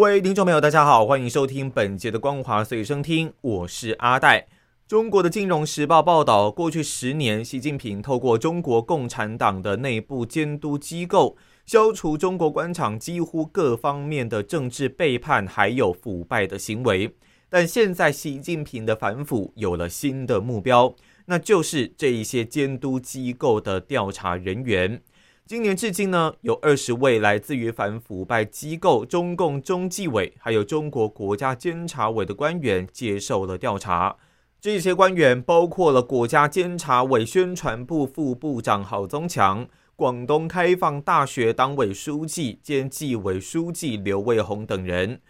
各位听众朋友，大家好，欢迎收听本节的《光华随声听》，我是阿戴。中国的《金融时报》报道，过去十年，习近平透过中国共产党的内部监督机构，消除中国官场几乎各方面的政治背叛还有腐败的行为。但现在，习近平的反腐有了新的目标，那就是这一些监督机构的调查人员。今年至今呢，有二十位来自于反腐败机构中共中纪委，还有中国国家监察委的官员接受了调查。这些官员包括了国家监察委宣传部副部长郝宗强、广东开放大学党委书记兼纪委书记刘卫红等人。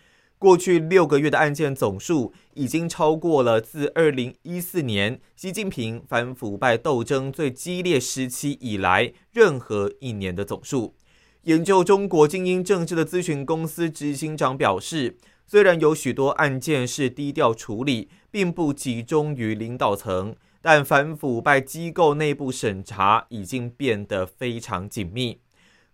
过去六个月的案件总数已经超过了自二零一四年习近平反腐败斗争最激烈时期以来任何一年的总数。研究中国精英政治的咨询公司执行长表示。虽然有许多案件是低调处理，并不集中于领导层，但反腐败机构内部审查已经变得非常紧密。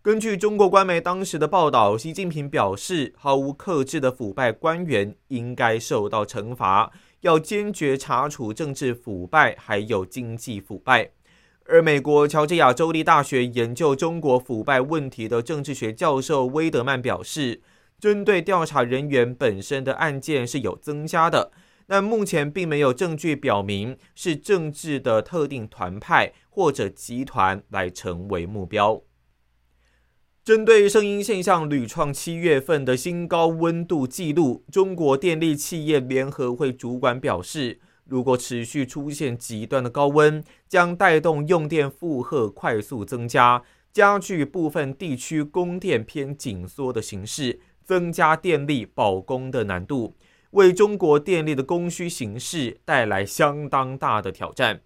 根据中国官媒当时的报道，习近平表示，毫无克制的腐败官员应该受到惩罚，要坚决查处政治腐败还有经济腐败。而美国乔治亚州立大学研究中国腐败问题的政治学教授威德曼表示。针对调查人员本身的案件是有增加的，但目前并没有证据表明是政治的特定团派或者集团来成为目标。针对声音现象屡创七月份的新高温度记录，中国电力企业联合会主管表示，如果持续出现极端的高温，将带动用电负荷快速增加，加剧部分地区供电偏紧缩的形势。增加电力保供的难度，为中国电力的供需形势带来相当大的挑战。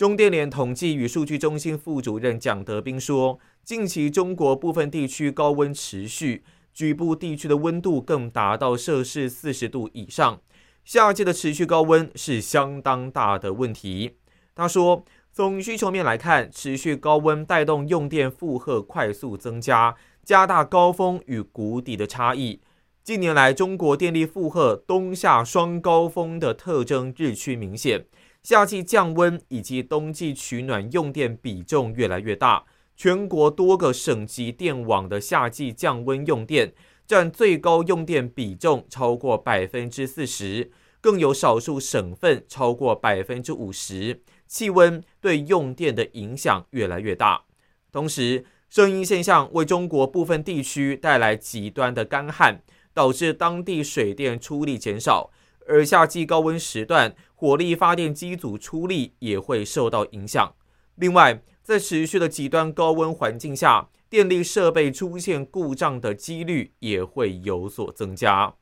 中电联统计与数据中心副主任蒋德斌说：“近期中国部分地区高温持续，局部地区的温度更达到摄氏四十度以上。夏季的持续高温是相当大的问题。”他说：“从需求面来看，持续高温带动用电负荷快速增加。”加大高峰与谷底的差异。近年来，中国电力负荷冬夏双高峰的特征日趋明显，夏季降温以及冬季取暖用电比重越来越大。全国多个省级电网的夏季降温用电占最高用电比重超过百分之四十，更有少数省份超过百分之五十。气温对用电的影响越来越大，同时。声音现象为中国部分地区带来极端的干旱，导致当地水电出力减少，而夏季高温时段，火力发电机组出力也会受到影响。另外，在持续的极端高温环境下，电力设备出现故障的几率也会有所增加。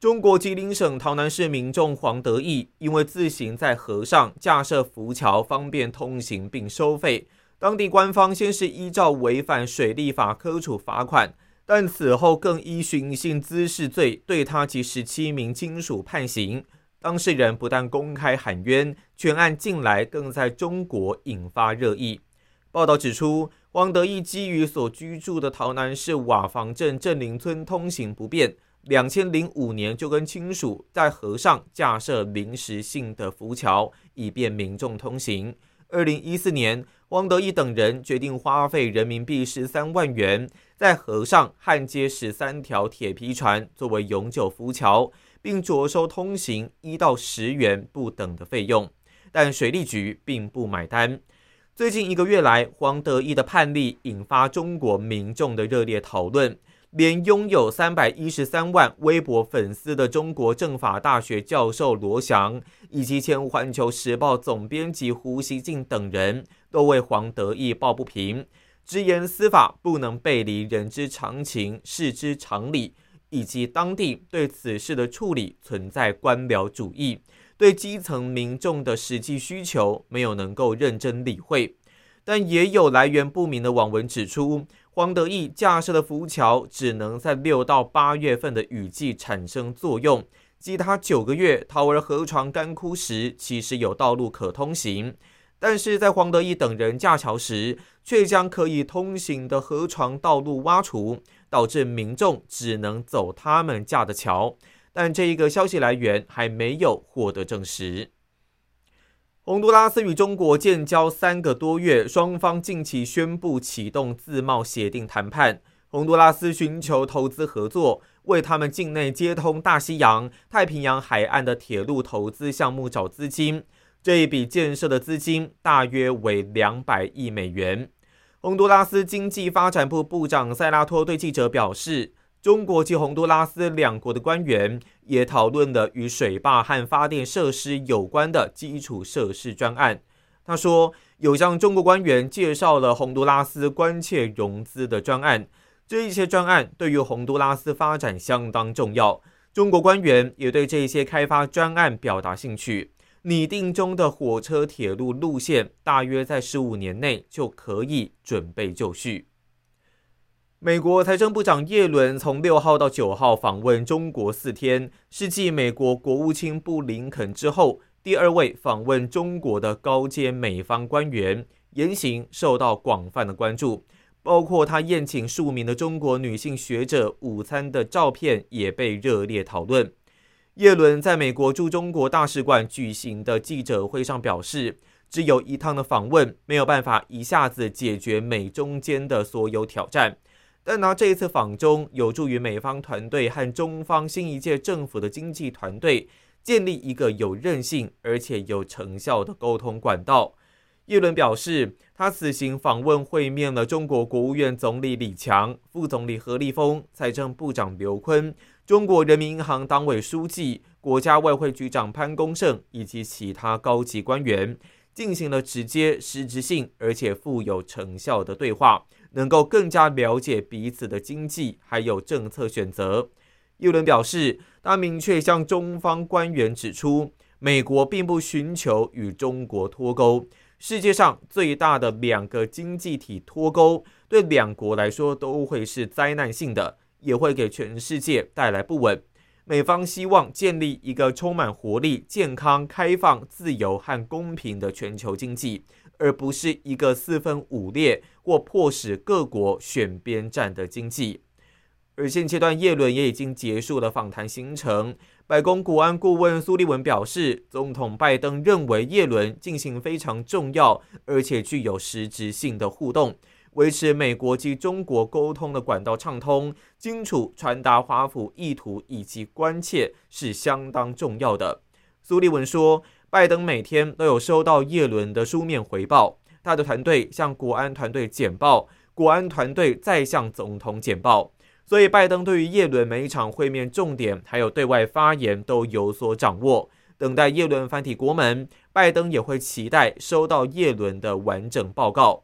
中国吉林省洮南市民众黄德义因为自行在河上架设浮桥，方便通行并收费。当地官方先是依照违反水利法科处罚款，但此后更依寻衅滋事罪对他及十七名亲属判刑。当事人不但公开喊冤，全案近来更在中国引发热议。报道指出，王德义基于所居住的桃南市瓦房镇镇林村通行不便，两千零五年就跟亲属在河上架设临时性的浮桥，以便民众通行。二零一四年。汪德义等人决定花费人民币十三万元，在河上焊接十三条铁皮船作为永久浮桥，并着收通行一到十元不等的费用，但水利局并不买单。最近一个月来，黄德义的判例引发中国民众的热烈讨论。连拥有三百一十三万微博粉丝的中国政法大学教授罗翔，以及前环球时报总编辑胡锡进等人都为黄德义抱不平，直言司法不能背离人之常情、事之常理，以及当地对此事的处理存在官僚主义，对基层民众的实际需求没有能够认真理会。但也有来源不明的网文指出，黄德义架设的浮桥只能在六到八月份的雨季产生作用，即他九个月桃儿河床干枯时，其实有道路可通行。但是在黄德义等人架桥时，却将可以通行的河床道路挖除，导致民众只能走他们架的桥。但这一个消息来源还没有获得证实。洪都拉斯与中国建交三个多月，双方近期宣布启动自贸协定谈判。洪都拉斯寻求投资合作，为他们境内接通大西洋、太平洋海岸的铁路投资项目找资金。这一笔建设的资金大约为两百亿美元。洪都拉斯经济发展部部长塞拉托对记者表示，中国及洪都拉斯两国的官员也讨论了与水坝和发电设施有关的基础设施专案。他说，有向中国官员介绍了洪都拉斯关切融资的专案，这一些专案对于洪都拉斯发展相当重要。中国官员也对这些开发专案表达兴趣。拟定中的火车铁路路线大约在十五年内就可以准备就绪。美国财政部长耶伦从六号到九号访问中国四天，是继美国国务卿布林肯之后第二位访问中国的高阶美方官员，言行受到广泛的关注，包括他宴请数名的中国女性学者午餐的照片也被热烈讨论。耶伦在美国驻中国大使馆举行的记者会上表示，只有一趟的访问没有办法一下子解决美中间的所有挑战，但拿这一次访中有助于美方团队和中方新一届政府的经济团队建立一个有韧性而且有成效的沟通管道。耶伦表示，他此行访问会面了中国国务院总理李强、副总理何立峰、财政部长刘昆。中国人民银行党委书记、国家外汇局长潘功胜以及其他高级官员进行了直接、实质性而且富有成效的对话，能够更加了解彼此的经济还有政策选择。耶伦表示，他明确向中方官员指出，美国并不寻求与中国脱钩。世界上最大的两个经济体脱钩，对两国来说都会是灾难性的。也会给全世界带来不稳。美方希望建立一个充满活力、健康、开放、自由和公平的全球经济，而不是一个四分五裂或迫使各国选边站的经济。而现阶段，耶伦也已经结束了访谈行程。白宫国安顾问苏利文表示，总统拜登认为耶伦进行非常重要而且具有实质性的互动。维持美国及中国沟通的管道畅通、清楚传达华府意图以及关切是相当重要的。苏利文说，拜登每天都有收到叶伦的书面回报，他的团队向国安团队简报，国安团队再向总统简报，所以拜登对于叶伦每一场会面重点还有对外发言都有所掌握。等待叶伦翻体国门，拜登也会期待收到叶伦的完整报告。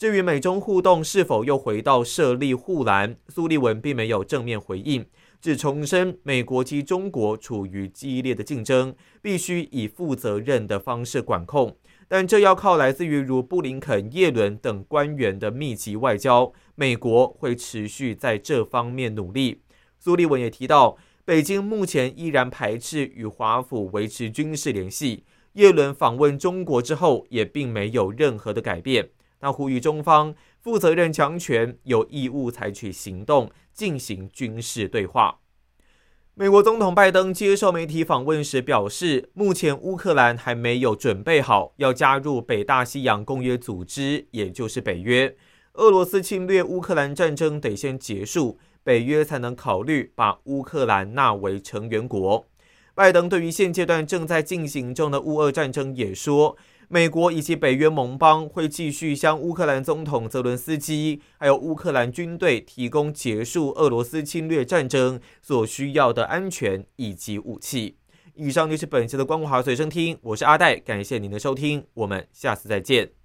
至于美中互动是否又回到设立护栏，苏利文并没有正面回应，只重申美国及中国处于激烈的竞争，必须以负责任的方式管控。但这要靠来自于如布林肯、耶伦等官员的密集外交，美国会持续在这方面努力。苏利文也提到，北京目前依然排斥与华府维持军事联系。耶伦访问中国之后，也并没有任何的改变。他呼吁中方负责任、强权，有义务采取行动进行军事对话。美国总统拜登接受媒体访问时表示，目前乌克兰还没有准备好要加入北大西洋公约组织，也就是北约。俄罗斯侵略乌克兰战争得先结束，北约才能考虑把乌克兰纳为成员国。拜登对于现阶段正在进行中的乌俄战争也说。美国以及北约盟邦会继续向乌克兰总统泽伦斯基，还有乌克兰军队提供结束俄罗斯侵略战争所需要的安全以及武器。以上就是本期的光华随身听，我是阿戴，感谢您的收听，我们下次再见。